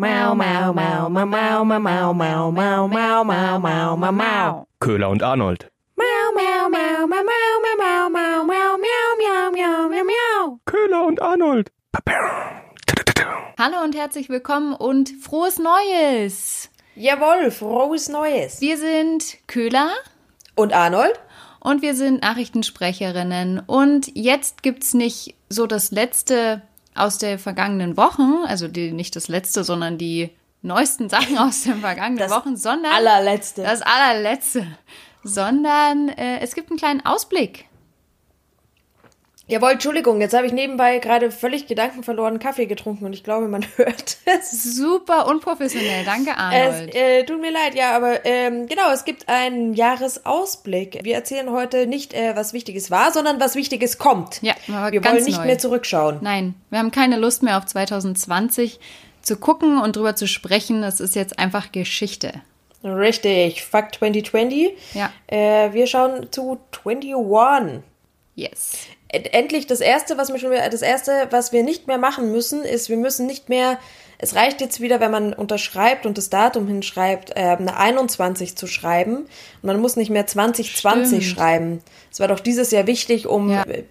Mau, mau, mau, mau, mau, mau, mau, mau, mau, mau, mau, mau, mau, mau. Köhler und Arnold. Mau, mau, mau, mau, mau, mau, mau, mau, mau, miau, miau, miau, miau. Köhler und Arnold. Hallo und herzlich willkommen und frohes Neues! Jawohl, frohes Neues. Wir sind Köhler Und Arnold? und wir sind Nachrichtensprecherinnen. Und jetzt gibt's nicht so das letzte aus der vergangenen Wochen, also die, nicht das letzte, sondern die neuesten Sachen aus den vergangenen Das Wochen, sondern allerletzte. das allerletzte, sondern äh, es gibt einen kleinen Ausblick. Jawohl, Entschuldigung, jetzt habe ich nebenbei gerade völlig gedankenverloren Kaffee getrunken und ich glaube, man hört es. Super unprofessionell, danke Es Arnold. äh, tut mir leid, ja, aber ähm, genau, es gibt einen Jahresausblick. Wir erzählen heute nicht, äh, was Wichtiges war, sondern was Wichtiges kommt. Ja, aber Wir ganz wollen nicht neu. mehr zurückschauen. Nein, wir haben keine Lust mehr auf 2020 zu gucken und drüber zu sprechen. Das ist jetzt einfach Geschichte. Richtig, Fuck 2020. Ja. Äh, wir schauen zu 21. Yes. End- Endlich das erste, was wir schon das erste, was wir nicht mehr machen müssen, ist, wir müssen nicht mehr. Es reicht jetzt wieder, wenn man unterschreibt und das Datum hinschreibt, äh, eine 21 zu schreiben. Und man muss nicht mehr 2020 Stimmt. schreiben. Es war doch dieses Jahr wichtig, um Ja. äh,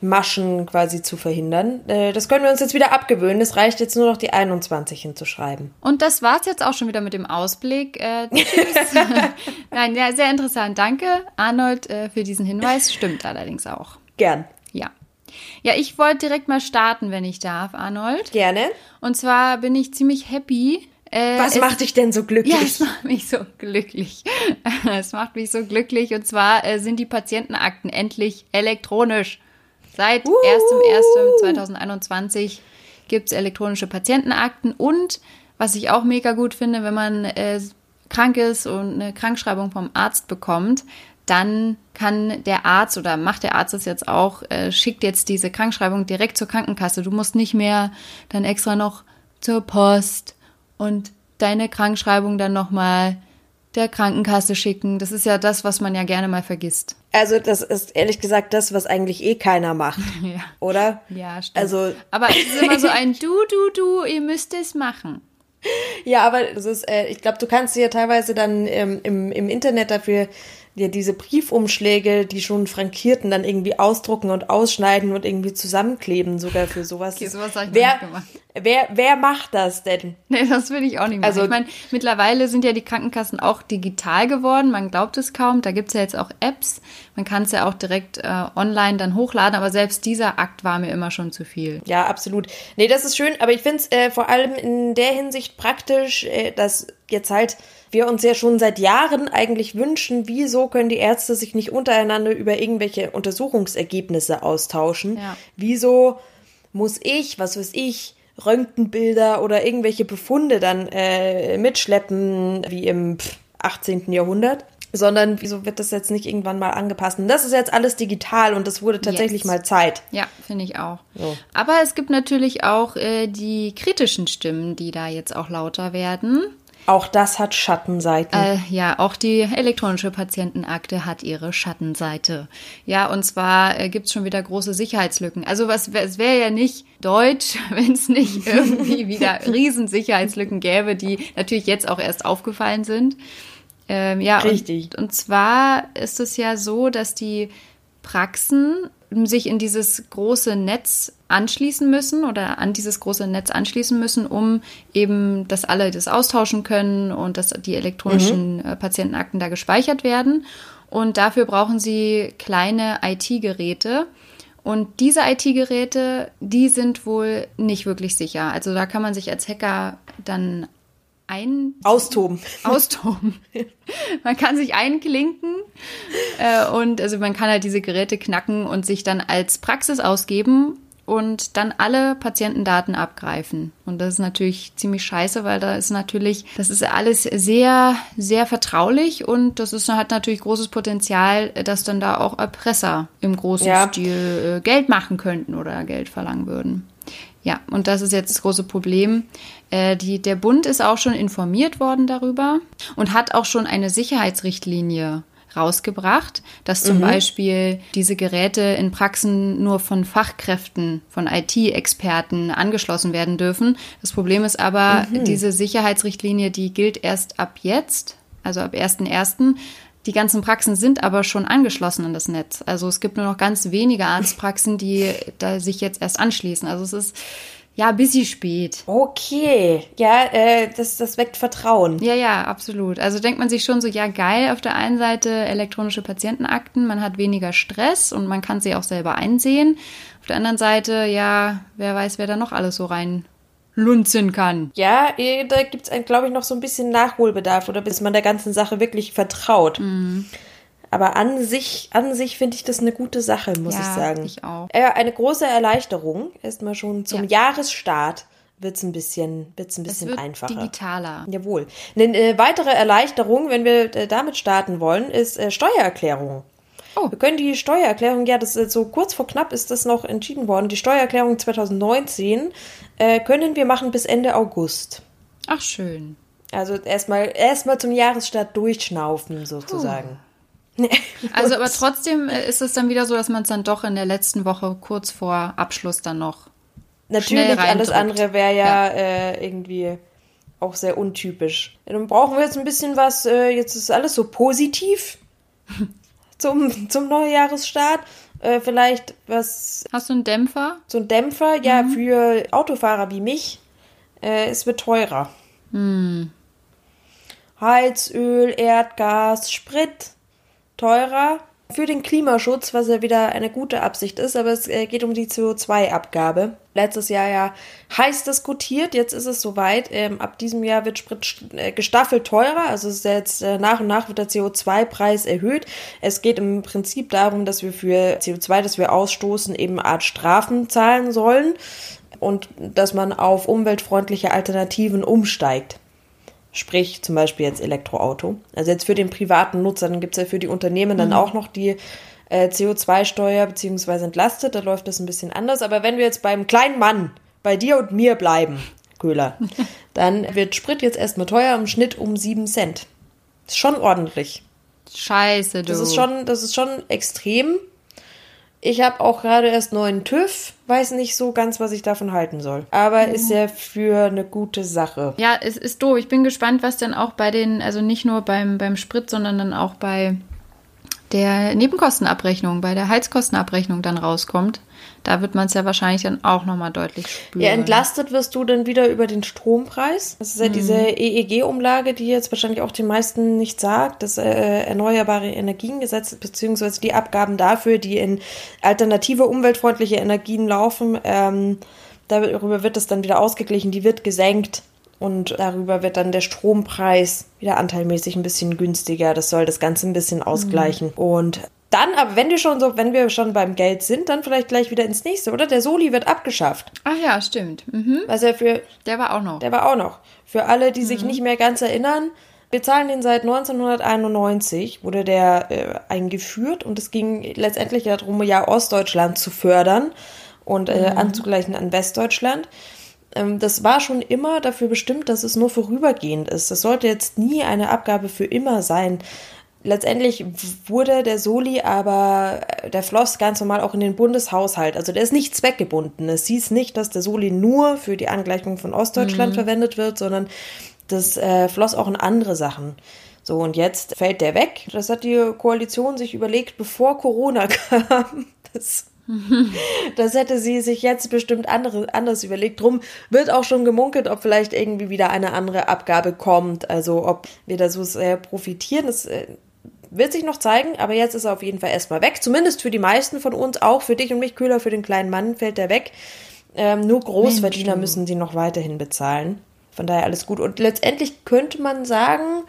Betrugsmaschen quasi zu verhindern. Äh, das können wir uns jetzt wieder abgewöhnen. Es reicht jetzt nur noch die 21 hinzuschreiben. Und das war's jetzt auch schon wieder mit dem Ausblick. Äh, tschüss. Nein, ja, sehr interessant. Danke, Arnold, äh, für diesen Hinweis. Stimmt allerdings auch. Gern. Ja. Ja, ich wollte direkt mal starten, wenn ich darf, Arnold. Gerne. Und zwar bin ich ziemlich happy. Äh, Was es- macht dich denn so glücklich? Ja, es macht mich so glücklich. Es macht mich so glücklich. Und zwar äh, sind die Patientenakten endlich elektronisch. Seit 1.1.2021 gibt es elektronische Patientenakten. Und was ich auch mega gut finde, wenn man äh, krank ist und eine Krankschreibung vom Arzt bekommt, dann kann der Arzt oder macht der Arzt das jetzt auch, äh, schickt jetzt diese Krankschreibung direkt zur Krankenkasse. Du musst nicht mehr dann extra noch zur Post und deine Krankschreibung dann nochmal der Krankenkasse schicken. Das ist ja das, was man ja gerne mal vergisst. Also, das ist ehrlich gesagt das, was eigentlich eh keiner macht. Ja. Oder? Ja, stimmt. Also- Aber es ist immer so ein Du, du, du, ihr müsst es machen. Ja, aber das ist, äh, ich glaube, du kannst dir ja teilweise dann ähm, im, im Internet dafür dir diese Briefumschläge, die schon frankierten, dann irgendwie ausdrucken und ausschneiden und irgendwie zusammenkleben, sogar für sowas. Okay, sowas hab ich wer, nicht gemacht. Wer, wer macht das denn? Nee, das will ich auch nicht machen. Also- ich meine, mittlerweile sind ja die Krankenkassen auch digital geworden. Man glaubt es kaum. Da gibt's ja jetzt auch Apps. Man kann es ja auch direkt äh, online dann hochladen. Aber selbst dieser Akt war mir immer schon zu viel. Ja, absolut. Nee, das ist schön, aber ich finde es äh, vor allem in der Hinsicht praktisch, äh, dass jetzt halt wir uns ja schon seit Jahren eigentlich wünschen, wieso können die Ärzte sich nicht untereinander über irgendwelche Untersuchungsergebnisse austauschen? Ja. Wieso muss ich, was weiß ich, Röntgenbilder oder irgendwelche Befunde dann äh, mitschleppen, wie im pff, 18. Jahrhundert? Sondern wieso wird das jetzt nicht irgendwann mal angepasst? Und das ist jetzt alles digital und das wurde tatsächlich Yes. mal Zeit. Ja, finde ich auch. So. Aber es gibt natürlich auch äh, die kritischen Stimmen, die da jetzt auch lauter werden. Auch das hat Schattenseiten. Äh, ja, auch die elektronische Patientenakte hat ihre Schattenseite. Ja, und zwar äh, gibt's schon wieder große Sicherheitslücken. Also was, es wäre ja nicht deutsch, wenn es nicht irgendwie wieder riesen Sicherheitslücken gäbe, die natürlich jetzt auch erst aufgefallen sind. Ähm, ja, Richtig. Und, und zwar ist es ja so, dass die Praxen sich in dieses große Netz anschließen müssen oder an dieses große Netz anschließen müssen, um eben, dass alle das austauschen können und dass die elektronischen äh, Patientenakten da gespeichert werden. Und dafür brauchen sie kleine IT-Geräte. Und diese IT-Geräte, die sind wohl nicht wirklich sicher. Also da kann man sich als Hacker dann ein Austoben. austoben. man kann sich einklinken äh, und also man kann halt diese Geräte knacken und sich dann als Praxis ausgeben und dann alle Patientendaten abgreifen. Und das ist natürlich ziemlich scheiße, weil da ist natürlich, das ist alles sehr, sehr vertraulich und das ist, hat natürlich großes Potenzial, dass dann da auch Erpresser im großen Ja. Stil äh, Geld machen könnten oder Geld verlangen würden. Ja, und das ist jetzt das große Problem. Äh, die, der Bund ist auch schon informiert worden darüber und hat auch schon eine Sicherheitsrichtlinie rausgebracht, dass zum Beispiel diese Geräte in Praxen nur von Fachkräften, von IT-Experten angeschlossen werden dürfen. Das Problem ist aber, diese Sicherheitsrichtlinie, die gilt erst ab jetzt, also ab 1.1. Die ganzen Praxen sind aber schon angeschlossen an das Netz. Also es gibt nur noch ganz wenige Arztpraxen, die da sich jetzt erst anschließen. Also es ist ja ein bisschen spät. Okay, ja, äh, das, das weckt Vertrauen. Ja, ja, absolut. Also denkt man sich schon so, ja geil, auf der einen Seite elektronische Patientenakten, man hat weniger Stress und man kann sie auch selber einsehen. Auf der anderen Seite, ja, wer weiß, wer da noch alles so rein lunzen kann. Ja, eh, da gibt es, glaube ich, noch so ein bisschen Nachholbedarf oder bis man der ganzen Sache wirklich vertraut. Mhm. Aber an sich, an sich finde ich das eine gute Sache, muss Ja, ich sagen. ich auch. Äh, eine große Erleichterung. Erstmal schon zum Ja. Jahresstart wird es ein bisschen, wird's ein Es bisschen wird einfacher. digitaler. Jawohl. Eine äh, weitere Erleichterung, wenn wir äh, damit starten wollen, ist äh, Steuererklärung. Oh. Wir können die Steuererklärung, ja, das ist so kurz vor knapp ist das noch entschieden worden. Die Steuererklärung 2019 äh, können wir machen bis Ende August. Ach, schön. Also erstmal erstmal zum Jahresstart durchschnaufen sozusagen. Also, aber trotzdem äh, ist es dann wieder so, dass man es dann doch in der letzten Woche kurz vor Abschluss dann noch. Natürlich, alles andere wäre ja, Äh, irgendwie auch sehr untypisch. Ja, Dann brauchen wir jetzt ein bisschen was, äh, jetzt ist alles so positiv zum, zum Neujahresstart. Äh, vielleicht was, Hast du einen Dämpfer? so ein Dämpfer, ja, für Autofahrer wie mich. Äh, es wird teurer. Heizöl, Erdgas, Sprit, teurer. Für den Klimaschutz, was ja wieder eine gute Absicht ist, aber es äh, geht um die CO2-Abgabe. Letztes Jahr ja heiß diskutiert, jetzt ist es soweit. Ähm, ab diesem Jahr wird Sprit äh, gestaffelt teurer, also ist jetzt äh, nach und nach wird der CO2-Preis erhöht. Es geht im Prinzip darum, dass wir für CO2, das wir ausstoßen, eben eine Art Strafen zahlen sollen und dass man auf umweltfreundliche Alternativen umsteigt. Sprich zum Beispiel jetzt Elektroauto. Also jetzt für den privaten Nutzer, dann gibt es ja für die Unternehmen dann auch noch die äh, CO2-Steuer beziehungsweise entlastet. Da läuft das ein bisschen anders. Aber wenn wir jetzt beim kleinen Mann, bei dir und mir bleiben, Köhler, dann wird Sprit jetzt erstmal teuer im Schnitt um 7 Cent. Ist schon ordentlich. Scheiße, du. Das ist schon, das ist schon extrem. Ich habe auch gerade erst neuen TÜV, weiß nicht so ganz, was ich davon halten soll. Aber ist ja für eine gute Sache. Ja, es ist doof. Ich bin gespannt, was dann auch bei den, also nicht nur beim, beim Sprit, sondern dann auch bei der Nebenkostenabrechnung, bei der Heizkostenabrechnung dann rauskommt. Da wird man es ja wahrscheinlich dann auch nochmal deutlich spüren. Ja, entlastet wirst du dann wieder über den Strompreis. Das ist ja diese EEG-Umlage, die jetzt wahrscheinlich auch den meisten nicht sagt. Das äh, Erneuerbare Energiengesetz, beziehungsweise die Abgaben dafür, die in alternative umweltfreundliche Energien laufen. Ähm, darüber wird das dann wieder ausgeglichen, die wird gesenkt. Und darüber wird dann der Strompreis wieder anteilmäßig ein bisschen günstiger. Das soll das Ganze ein bisschen ausgleichen. Und dann, aber wenn wir schon so, wenn wir schon beim Geld sind, dann vielleicht gleich wieder ins nächste, oder? Der Soli wird abgeschafft. Ach ja, stimmt. Mhm. Was ja für, Der war auch noch. der war auch noch. Für alle, die Mhm. sich nicht mehr ganz erinnern, wir zahlen den seit 1991, wurde der äh, eingeführt und es ging letztendlich darum, ja Ostdeutschland zu fördern und äh, Mhm. anzugleichen an Westdeutschland. Ähm, das war schon immer dafür bestimmt, dass es nur vorübergehend ist. Das sollte jetzt nie eine Abgabe für immer sein. Letztendlich wurde der Soli aber, äh, der floss ganz normal auch in den Bundeshaushalt. Also der ist nicht zweckgebunden. Es hieß nicht, dass der Soli nur für die Angleichung von Ostdeutschland verwendet wird, sondern das äh, floss auch in andere Sachen. So, und jetzt fällt der weg. Das hat die Koalition sich überlegt, bevor Corona kam. Das, das hätte sie sich jetzt bestimmt andere, anders überlegt. Drum wird auch schon gemunkelt, ob vielleicht irgendwie wieder eine andere Abgabe kommt. Also ob wir da so sehr profitieren. Das äh, wird sich noch zeigen, aber jetzt ist er auf jeden Fall erstmal weg. Zumindest für die meisten von uns, auch für dich und mich, Köhler, für den kleinen Mann fällt der weg. Ähm, nur Großverdiener müssen die noch weiterhin bezahlen. Von daher alles gut. Und letztendlich könnte man sagen,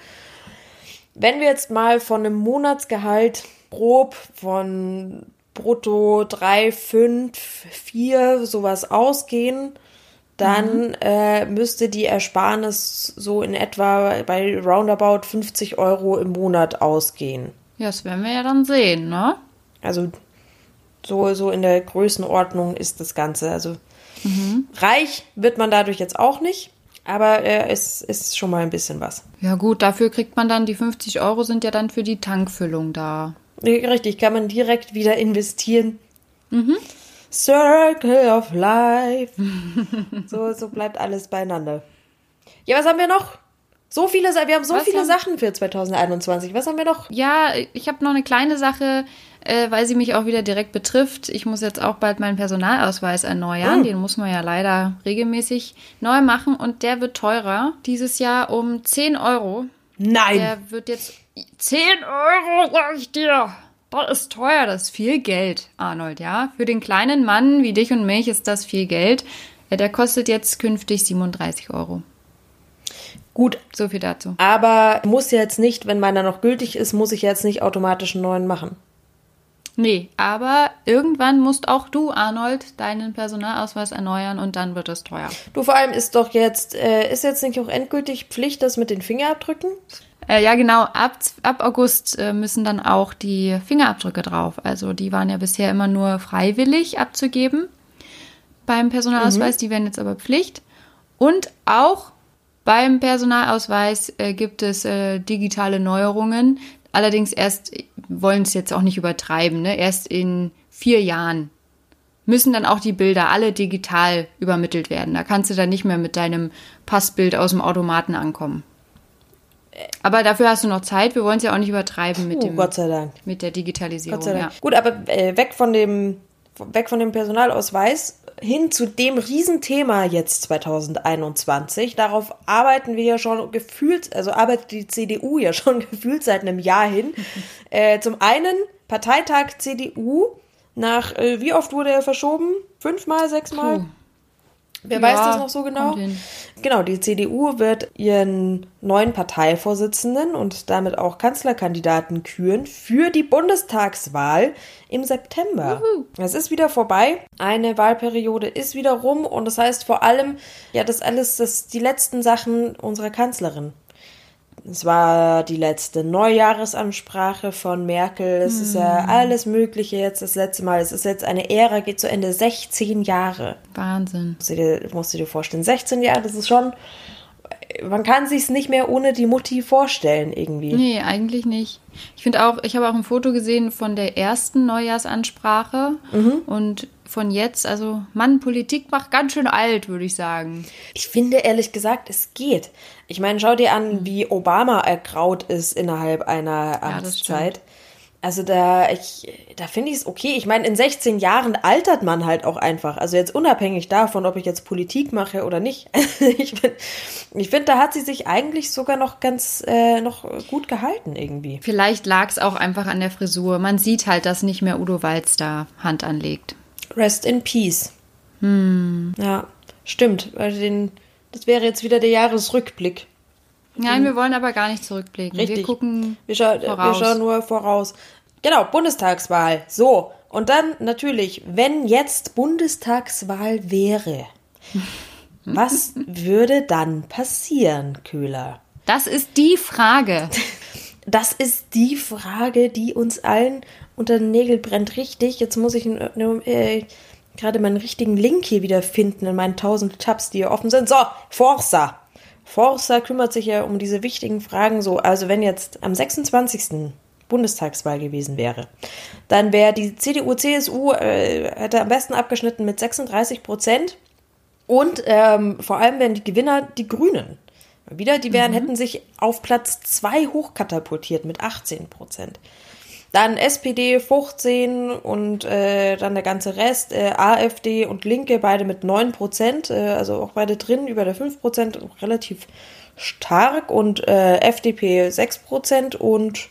wenn wir jetzt mal von einem Monatsgehalt grob von brutto 3, 5, 4 sowas ausgehen, dann äh, müsste die Ersparnis so in etwa bei roundabout 50 Euro im Monat ausgehen. Ja, das werden wir ja dann sehen, ne? Also so, so in der Größenordnung ist das Ganze. Also reich wird man dadurch jetzt auch nicht, Aber äh, es ist schon mal ein bisschen was. Ja gut, dafür kriegt man dann, die 50 Euro sind ja dann für die Tankfüllung da. Richtig, kann man direkt wieder investieren. Circle of Life. so, so bleibt alles beieinander. Ja, was haben wir noch? So viele, wir haben so Was viele haben- Sachen für 2021. Was haben wir noch? Ja, ich habe noch eine kleine Sache, äh, weil sie mich auch wieder direkt betrifft. Ich muss jetzt auch bald meinen Personalausweis erneuern. Hm. Den muss man ja leider regelmäßig neu machen und der wird teurer. Dieses Jahr um 10 Euro. Nein. Der wird jetzt 10 Euro, sag ich dir. Das ist teuer, das ist viel Geld, Arnold, ja. Für den kleinen Mann wie dich und mich ist das viel Geld. Der kostet jetzt künftig 37 Euro. Gut, So viel dazu. aber muss jetzt nicht, wenn meiner noch gültig ist, muss ich jetzt nicht automatisch einen neuen machen. Nee, aber irgendwann musst auch du, Arnold, deinen Personalausweis erneuern und dann wird es teuer. Du, vor allem ist doch jetzt, äh, ist jetzt nicht auch endgültig Pflicht, das mit den Fingerabdrücken? Äh, ja, genau, ab, ab August äh, müssen dann auch die Fingerabdrücke drauf. Also die waren ja bisher immer nur freiwillig abzugeben beim Personalausweis, die werden jetzt aber Pflicht. Und auch beim Personalausweis äh, gibt es äh, digitale Neuerungen. Allerdings erst, wollen es jetzt auch nicht übertreiben, ne? erst in vier Jahren müssen dann auch die Bilder alle digital übermittelt werden. Da kannst du dann nicht mehr mit deinem Passbild aus dem Automaten ankommen. Aber dafür hast du noch Zeit. Wir wollen es ja auch nicht übertreiben mit, dem, Gott sei Dank. mit der Digitalisierung. Gott sei Dank. Ja. Gut, aber äh, weg von dem weg von dem Personalausweis hin zu dem Riesenthema jetzt 2021. Darauf arbeiten wir ja schon gefühlt, also arbeitet die CDU ja schon gefühlt seit einem Jahr hin. äh, zum einen Parteitag CDU nach, äh, wie oft wurde er verschoben? Fünfmal, sechsmal? Puh. Wer Ja, weiß das noch so genau? Genau, die CDU wird ihren neuen Parteivorsitzenden und damit auch Kanzlerkandidaten küren für die Bundestagswahl im September. Es ist wieder vorbei. Eine Wahlperiode ist wieder rum und das heißt vor allem, ja, das alles, das die letzten Sachen unserer Kanzlerin. Es war die letzte Neujahresansprache von Merkel. Es ist ja alles Mögliche jetzt das letzte Mal. Es ist jetzt eine Ära, geht zu Ende 16 Jahre Wahnsinn. musst du dir, musst du dir vorstellen. 16 Jahre, das ist schon. Man kann sich's nicht mehr ohne die Mutti vorstellen, irgendwie. Nee, eigentlich nicht. Ich finde auch, ich habe auch ein Foto gesehen von der ersten Neujahrsansprache Mhm. und von jetzt, also Mann, Politik macht ganz schön alt, würde ich sagen. Ich finde ehrlich gesagt, es geht. Ich meine, schau dir an, wie Obama ergraut ist innerhalb einer Amtszeit. also da, ich, da finde ich es okay. Ich meine, in 16 Jahren altert man halt auch einfach. Also jetzt unabhängig davon, ob ich jetzt Politik mache oder nicht. ich finde, ich find, da hat sie sich eigentlich sogar noch ganz äh, noch gut gehalten irgendwie. Vielleicht lag es auch einfach an der Frisur. Man sieht halt, dass nicht mehr Udo Walz da Hand anlegt. Rest in Peace. Ja, stimmt. Weil den, das wäre jetzt wieder der Jahresrückblick. Nein, wir wollen aber gar nicht zurückblicken. Wir Richtig. gucken Wir, scha wir voraus. schauen nur voraus. Genau, Bundestagswahl. So. Und dann natürlich, wenn jetzt Bundestagswahl wäre, was würde dann passieren, Köhler? Das ist die Frage. Das ist die Frage, die uns allen unter den Nägeln brennt. Richtig, jetzt muss ich äh, gerade meinen richtigen Link hier wieder finden in meinen tausend Tabs, die hier offen sind. So, Forza. Forza kümmert sich ja um diese wichtigen Fragen so. Also wenn jetzt am 26. Bundestagswahl gewesen wäre, dann wäre die CDU, CSU, äh, hätte am besten abgeschnitten mit 36 Prozent. Und ähm, vor allem wären die Gewinner die Grünen. Wieder, die wären, hätten sich auf Platz 2 hochkatapultiert mit 18 Prozent. Dann SPD 15 und äh, dann der ganze Rest, äh, AfD und Linke, beide mit 9 Prozent, äh, also auch beide drin, über der 5 Prozent, relativ stark und äh, FDP 6 Prozent und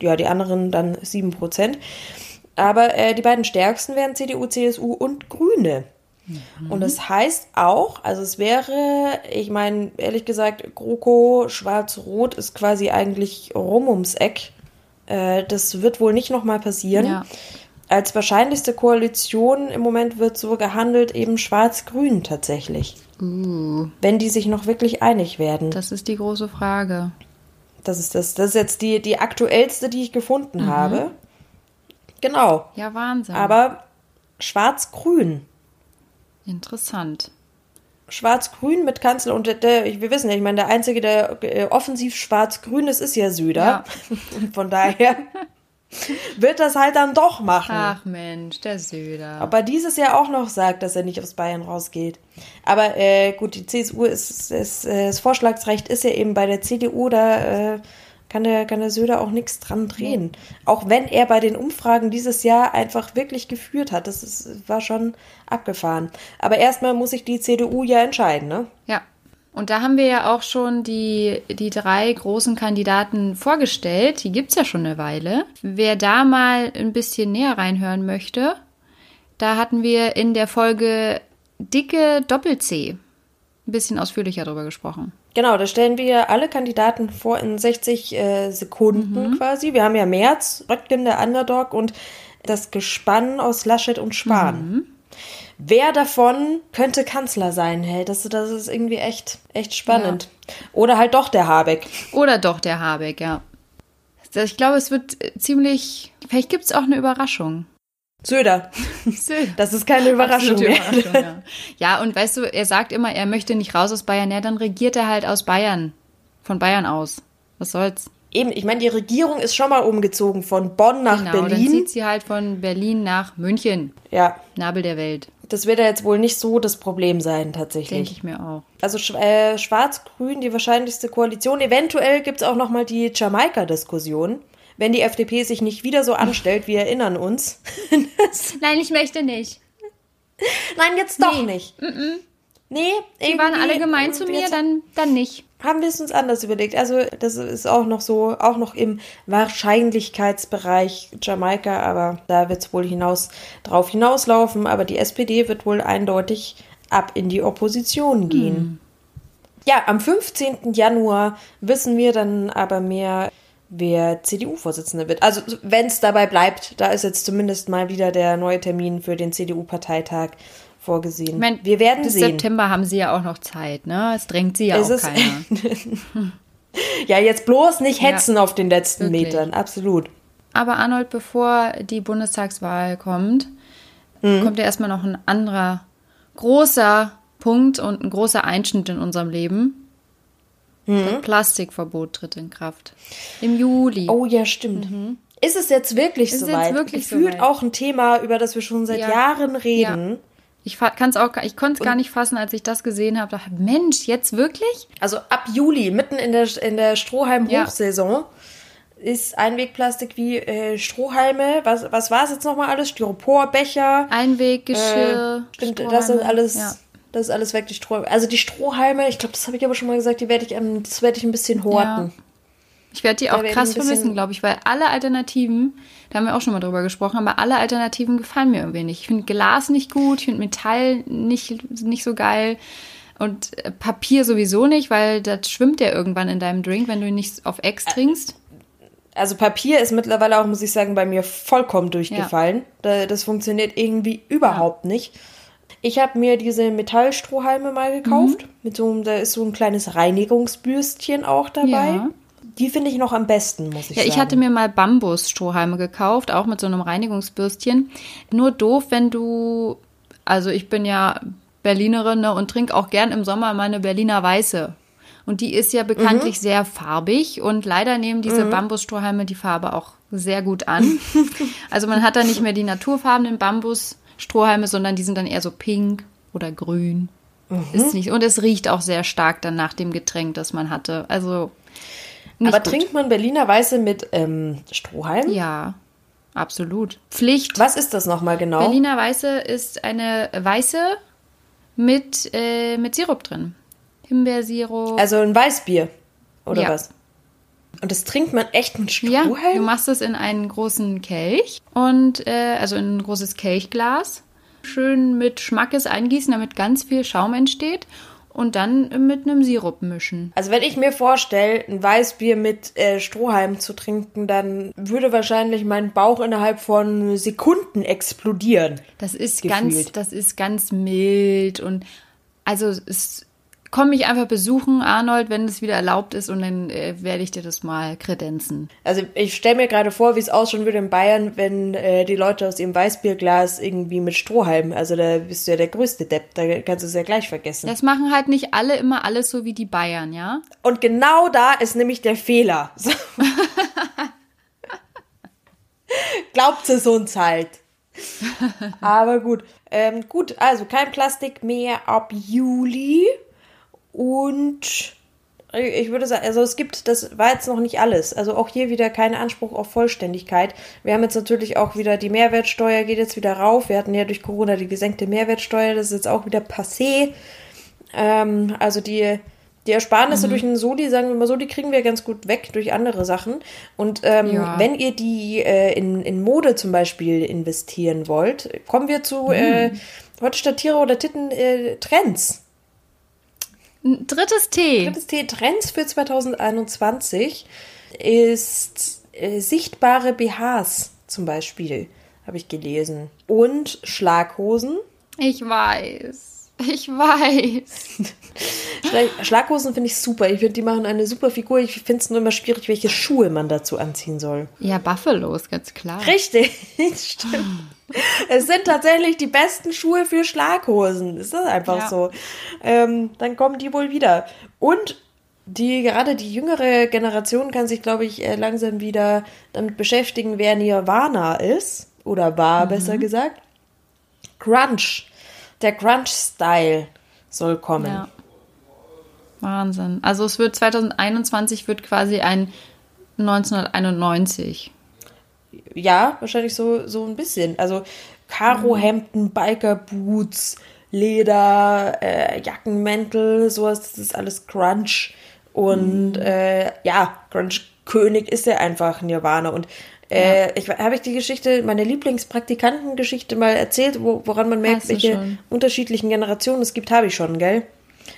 ja, die anderen dann 7 Prozent. Aber äh, die beiden stärksten wären CDU, CSU und Grüne. Und das heißt auch, also es wäre, ich meine, ehrlich gesagt, GroKo Schwarz-Rot ist quasi eigentlich rum ums Eck. Äh, das wird wohl nicht nochmal passieren. Ja. Als wahrscheinlichste Koalition im Moment wird so gehandelt, eben Schwarz-Grün tatsächlich. Wenn die sich noch wirklich einig werden. Das ist die große Frage. Das ist das. Das ist jetzt die, die aktuellste, die ich gefunden habe. Genau. Ja, Wahnsinn. Aber Schwarz-Grün. Interessant. Schwarz-Grün mit Kanzler und der, der, wir wissen ja, ich meine, der Einzige, der äh, offensiv schwarz-grün ist, ist ja Söder. Ja. Von daher wird das halt dann doch machen. Ach Mensch, der Söder. Ob er dieses Jahr auch noch sagt, dass er nicht aus Bayern rausgeht. Aber äh, gut, die CSU ist, ist äh, das Vorschlagsrecht ist ja eben bei der CDU, da äh, kann der, kann der Söder auch nichts dran drehen. Auch wenn er bei den Umfragen dieses Jahr einfach wirklich geführt hat. Das ist, war schon abgefahren. Aber erstmal muss sich die CDU ja entscheiden, ne? Ja. Und da haben wir ja auch schon die, die drei großen Kandidaten vorgestellt. Die gibt's ja schon eine Weile. Wer da mal ein bisschen näher reinhören möchte, da hatten wir in der Folge Dicke Doppel-C ein bisschen ausführlicher darüber gesprochen. Genau, da stellen wir alle Kandidaten vor in 60 äh, Sekunden quasi. Wir haben ja März, Röttgen der Underdog und das Gespann aus Laschet und Spahn. Wer davon könnte Kanzler sein? Hey, das, das ist irgendwie echt, echt spannend. Oder halt doch der Habeck. Oder doch der Habeck, ja. Ich glaube, es wird äh, ziemlich. Vielleicht gibt's auch eine Überraschung. Söder. Das ist keine Überraschung. Überraschung, ja. ja, und weißt du, er sagt immer, er möchte nicht raus aus Bayern. Ja, dann regiert er halt aus Bayern. Von Bayern aus. Was soll's? Eben, ich meine, die Regierung ist schon mal umgezogen von Bonn nach Genau, dann Berlin. zieht sie halt von Berlin nach München. Ja, Nabel der Welt. das wird ja jetzt wohl nicht so das Problem sein, tatsächlich. Denke ich mir auch. Also Sch äh, Schwarz-Grün, die wahrscheinlichste Koalition. Eventuell gibt es auch noch mal die Jamaika-Diskussion. Wenn die FDP sich nicht wieder so anstellt, wir erinnern uns. Nein, ich möchte nicht. Nein, jetzt doch Nee. nicht. Nee, Die waren alle gemein zu mir, dann, dann nicht. haben wir es uns anders überlegt. Also das ist auch noch so, auch noch im Wahrscheinlichkeitsbereich Jamaika, aber da wird es wohl hinaus drauf hinauslaufen. Aber die SPD wird wohl eindeutig ab in die Opposition gehen. Ja, am 15. Januar wissen wir dann aber mehr, wer CDU-Vorsitzende wird. Also wenn es dabei bleibt, da ist jetzt zumindest mal wieder der neue Termin für den CDU-Parteitag vorgesehen. Ich mein, wir werden bis sehen. September haben sie ja auch noch Zeit, ne? Es drängt sie ja Es auch ist- keiner. Ja, jetzt bloß nicht Ja, hetzen auf den letzten wirklich. Metern, absolut. Aber Arnold, bevor die Bundestagswahl kommt, Mhm. kommt ja erstmal noch ein anderer großer Punkt und ein großer Einschnitt in unserem Leben. Das Plastikverbot tritt in Kraft. Im Juli. Mhm. Oh ja, stimmt. Ist es jetzt wirklich Mhm. Ist es soweit? jetzt wirklich Gefühlt soweit? auch ein Thema, über das wir schon seit Ja. Jahren reden. Ich kann es auch, ich konnte es gar nicht fassen, als ich das gesehen habe. Dachte, Mensch, jetzt wirklich? Also ab Juli, mitten in der, in der Strohhalm-Hochsaison, ist Einwegplastik wie äh, Strohhalme. Was, was war es jetzt nochmal alles? Styroporbecher. Einweggeschirr. Äh, stimmt, das ist alles. Ja. Das ist alles weg, die Strohhalme. Also die Strohhalme, ich glaube, das habe ich aber schon mal gesagt, die werde ich, ähm, das werde ich ein bisschen horten. Ich werde die auch werden krass vermissen, glaube ich, weil alle Alternativen, da haben wir auch schon mal drüber gesprochen, aber alle Alternativen gefallen mir irgendwie nicht. Ich finde Glas nicht gut, ich finde Metall nicht, nicht so geil und äh, Papier sowieso nicht, weil das schwimmt ja irgendwann in deinem Drink, wenn du ihn nicht auf Ex trinkst. Also Papier ist mittlerweile auch, muss ich sagen, bei mir vollkommen durchgefallen. Da, das funktioniert irgendwie überhaupt nicht. Ich habe mir diese Metallstrohhalme mal gekauft. Mit so einem, da ist so ein kleines Reinigungsbürstchen auch dabei. Ja. Die finde ich noch am besten, muss ich Ja, sagen. ich hatte mir mal Bambusstrohhalme gekauft, auch mit so einem Reinigungsbürstchen. Nur doof, wenn du, also ich bin ja Berlinerin ne, und trinke auch gern im Sommer meine Berliner Weiße. Und die ist ja bekanntlich Mhm. sehr farbig und leider nehmen diese Bambusstrohhalme die Farbe auch sehr gut an. also man hat da nicht mehr die naturfarbenen Bambusstrohhalme, sondern die sind dann eher so pink oder grün. Mhm. Ist nicht, und es riecht auch sehr stark dann nach dem Getränk, das man hatte. Also Aber gut. trinkt man Berliner Weiße mit ähm, Strohhalm? Ja, absolut. Pflicht. Was ist das nochmal genau? Berliner Weiße ist eine Weiße mit, äh, mit Sirup drin. Himbeersirup. Also ein Weißbier. Oder Ja. was? Und das trinkt man echt mit ja, Strohhalm? du machst es in einen großen Kelch und äh, also in ein großes Kelchglas. Schön mit Schmackes eingießen, damit ganz viel Schaum entsteht. Und dann mit einem Sirup mischen. Also wenn ich mir vorstelle, ein Weißbier mit äh, Strohhalm zu trinken, dann würde wahrscheinlich mein Bauch innerhalb von Sekunden explodieren. Das ist Gefühlt. ganz, das ist ganz mild und also es komm mich einfach besuchen, Arnold, wenn es wieder erlaubt ist und dann äh, werde ich dir das mal kredenzen. Also ich stelle mir gerade vor, wie es ausschauen würde in Bayern, wenn äh, die Leute aus ihrem Weißbierglas irgendwie mit Strohhalmen, also da bist du ja der größte Depp, da kannst du es ja gleich vergessen. Das machen halt nicht alle immer alles so wie die Bayern, ja? Und genau da ist nämlich der Fehler. Glaubt es uns halt. Aber gut. Ähm, gut, also kein Plastik mehr ab Juli. Und ich würde sagen, also es gibt, das war jetzt noch nicht alles. Also auch hier wieder kein Anspruch auf Vollständigkeit. Wir haben jetzt natürlich auch wieder die Mehrwertsteuer geht jetzt wieder rauf. Wir hatten ja durch Corona die gesenkte Mehrwertsteuer, das ist jetzt auch wieder passé. Ähm, also die, die Ersparnisse mhm. durch einen Soli, sagen wir mal so, die kriegen wir ganz gut weg durch andere Sachen. Und ähm, ja. wenn ihr die äh, in, in Mode zum Beispiel investieren wollt, kommen wir zu mhm. äh, heute statt Tiere oder Titten äh, Trends. Drittes T. Drittes T. Trends für 2021 ist äh, sichtbare BHs zum Beispiel, habe ich gelesen. Und Schlaghosen. Ich weiß. Ich weiß. Schlaghosen finde ich super. Ich finde, die machen eine super Figur. Ich finde es nur immer schwierig, welche Schuhe man dazu anziehen soll. Ja, Buffalos, ganz klar. Richtig, stimmt. es sind tatsächlich die besten Schuhe für Schlaghosen. Ist das einfach ja. so? Ähm, dann kommen die wohl wieder. Und die gerade die jüngere Generation kann sich, glaube ich, äh, langsam wieder damit beschäftigen, wer Nirvana ist. Oder war, mhm. besser gesagt. Grunge der Grunge-Style soll kommen. Ja. Wahnsinn. Also es wird 2021 wird quasi ein 1991. Ja, wahrscheinlich so, so ein bisschen. Also Karohemden, Biker-Boots, Leder, äh, Jackenmäntel, sowas, das ist alles Grunge. Und mhm. äh, ja, Grunge-König ist ja einfach Nirvana. Und äh, ja. ich habe ich die Geschichte, meine Lieblingspraktikantengeschichte mal erzählt, wo, woran man merkt, welche schon. unterschiedlichen Generationen es gibt, habe ich schon, gell?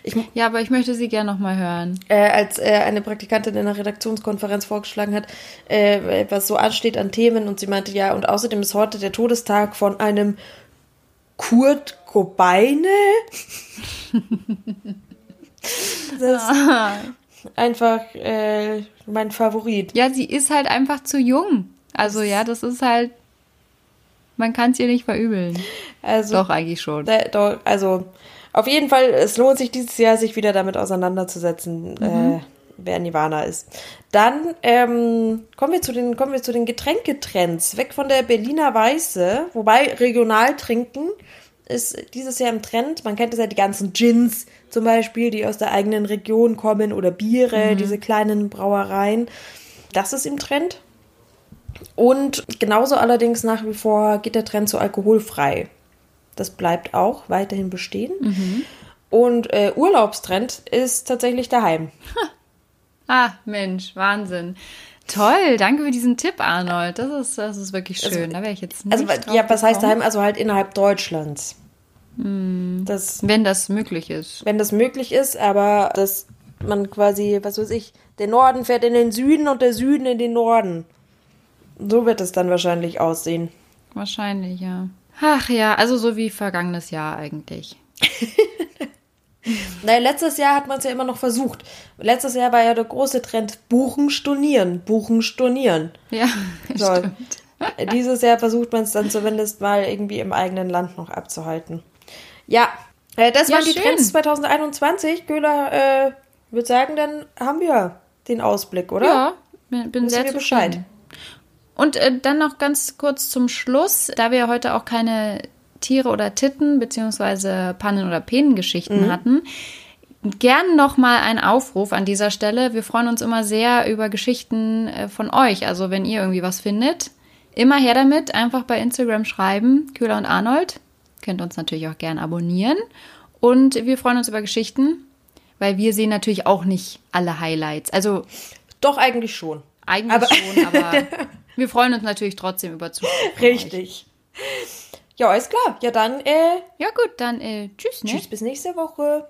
Ich, ja, aber ich möchte sie gerne nochmal hören. Äh, als äh, eine Praktikantin in einer Redaktionskonferenz vorgeschlagen hat, äh, was so ansteht an Themen und sie meinte, ja, und außerdem ist heute der Todestag von einem Kurt Cobaine. das ist einfach äh, mein Favorit. Ja, sie ist halt einfach zu jung. Also ja, das ist halt, man kann es ihr nicht verübeln. Also, doch, eigentlich schon. Da, doch, also auf jeden Fall, es lohnt sich dieses Jahr, sich wieder damit auseinanderzusetzen, mhm. äh, wer Nirvana ist. Dann ähm, kommen wir zu den kommen wir zu den Getränketrends. Weg von der Berliner Weiße, wobei regional trinken ist dieses Jahr im Trend. Man kennt es ja die ganzen Gins zum Beispiel, die aus der eigenen Region kommen oder Biere, mhm. diese kleinen Brauereien. Das ist im Trend. Und genauso allerdings nach wie vor geht der Trend zu alkoholfrei. Das bleibt auch weiterhin bestehen. Mhm. Und äh, Urlaubstrend ist tatsächlich daheim. Ah, Mensch, Wahnsinn. Toll, danke für diesen Tipp, Arnold. Das ist, das ist wirklich also, schön. Also, da wäre ich jetzt nicht Also, ja, was heißt daheim? Also halt innerhalb Deutschlands. Mm, das, wenn das möglich ist. Wenn das möglich ist, aber dass man quasi, was weiß ich, der Norden fährt in den Süden und der Süden in den Norden. So wird es dann wahrscheinlich aussehen. Wahrscheinlich, ja. Ach ja, also so wie vergangenes Jahr eigentlich. Naja, letztes Jahr hat man es ja immer noch versucht. Letztes Jahr war ja der große Trend Buchen, Stornieren, Buchen, Stornieren. Ja, so. stimmt. Dieses Jahr versucht man es dann zumindest mal irgendwie im eigenen Land noch abzuhalten. Ja, äh, das ja, waren die schön. Trends 2021. Köhler, äh, würde sagen, dann haben wir den Ausblick, oder? Ja, bin Wissen sehr zufrieden. Bescheid. Und äh, dann noch ganz kurz zum Schluss, da wir heute auch keine Tiere oder Titten beziehungsweise Pannen- oder Penengeschichten mhm. hatten, gern noch mal ein Aufruf an dieser Stelle. Wir freuen uns immer sehr über Geschichten äh, von euch. Also wenn ihr irgendwie was findet, immer her damit. Einfach bei Instagram schreiben, Köhler und Arnold. Könnt uns natürlich auch gern abonnieren. Und wir freuen uns über Geschichten, weil wir sehen natürlich auch nicht alle Highlights. Also doch eigentlich schon. Eigentlich aber schon, aber Wir freuen uns natürlich trotzdem über Zuschauer. Richtig. Ja, ist klar. Ja, dann, äh. Ja, gut, dann, äh, tschüss, ne? Tschüss, bis nächste Woche.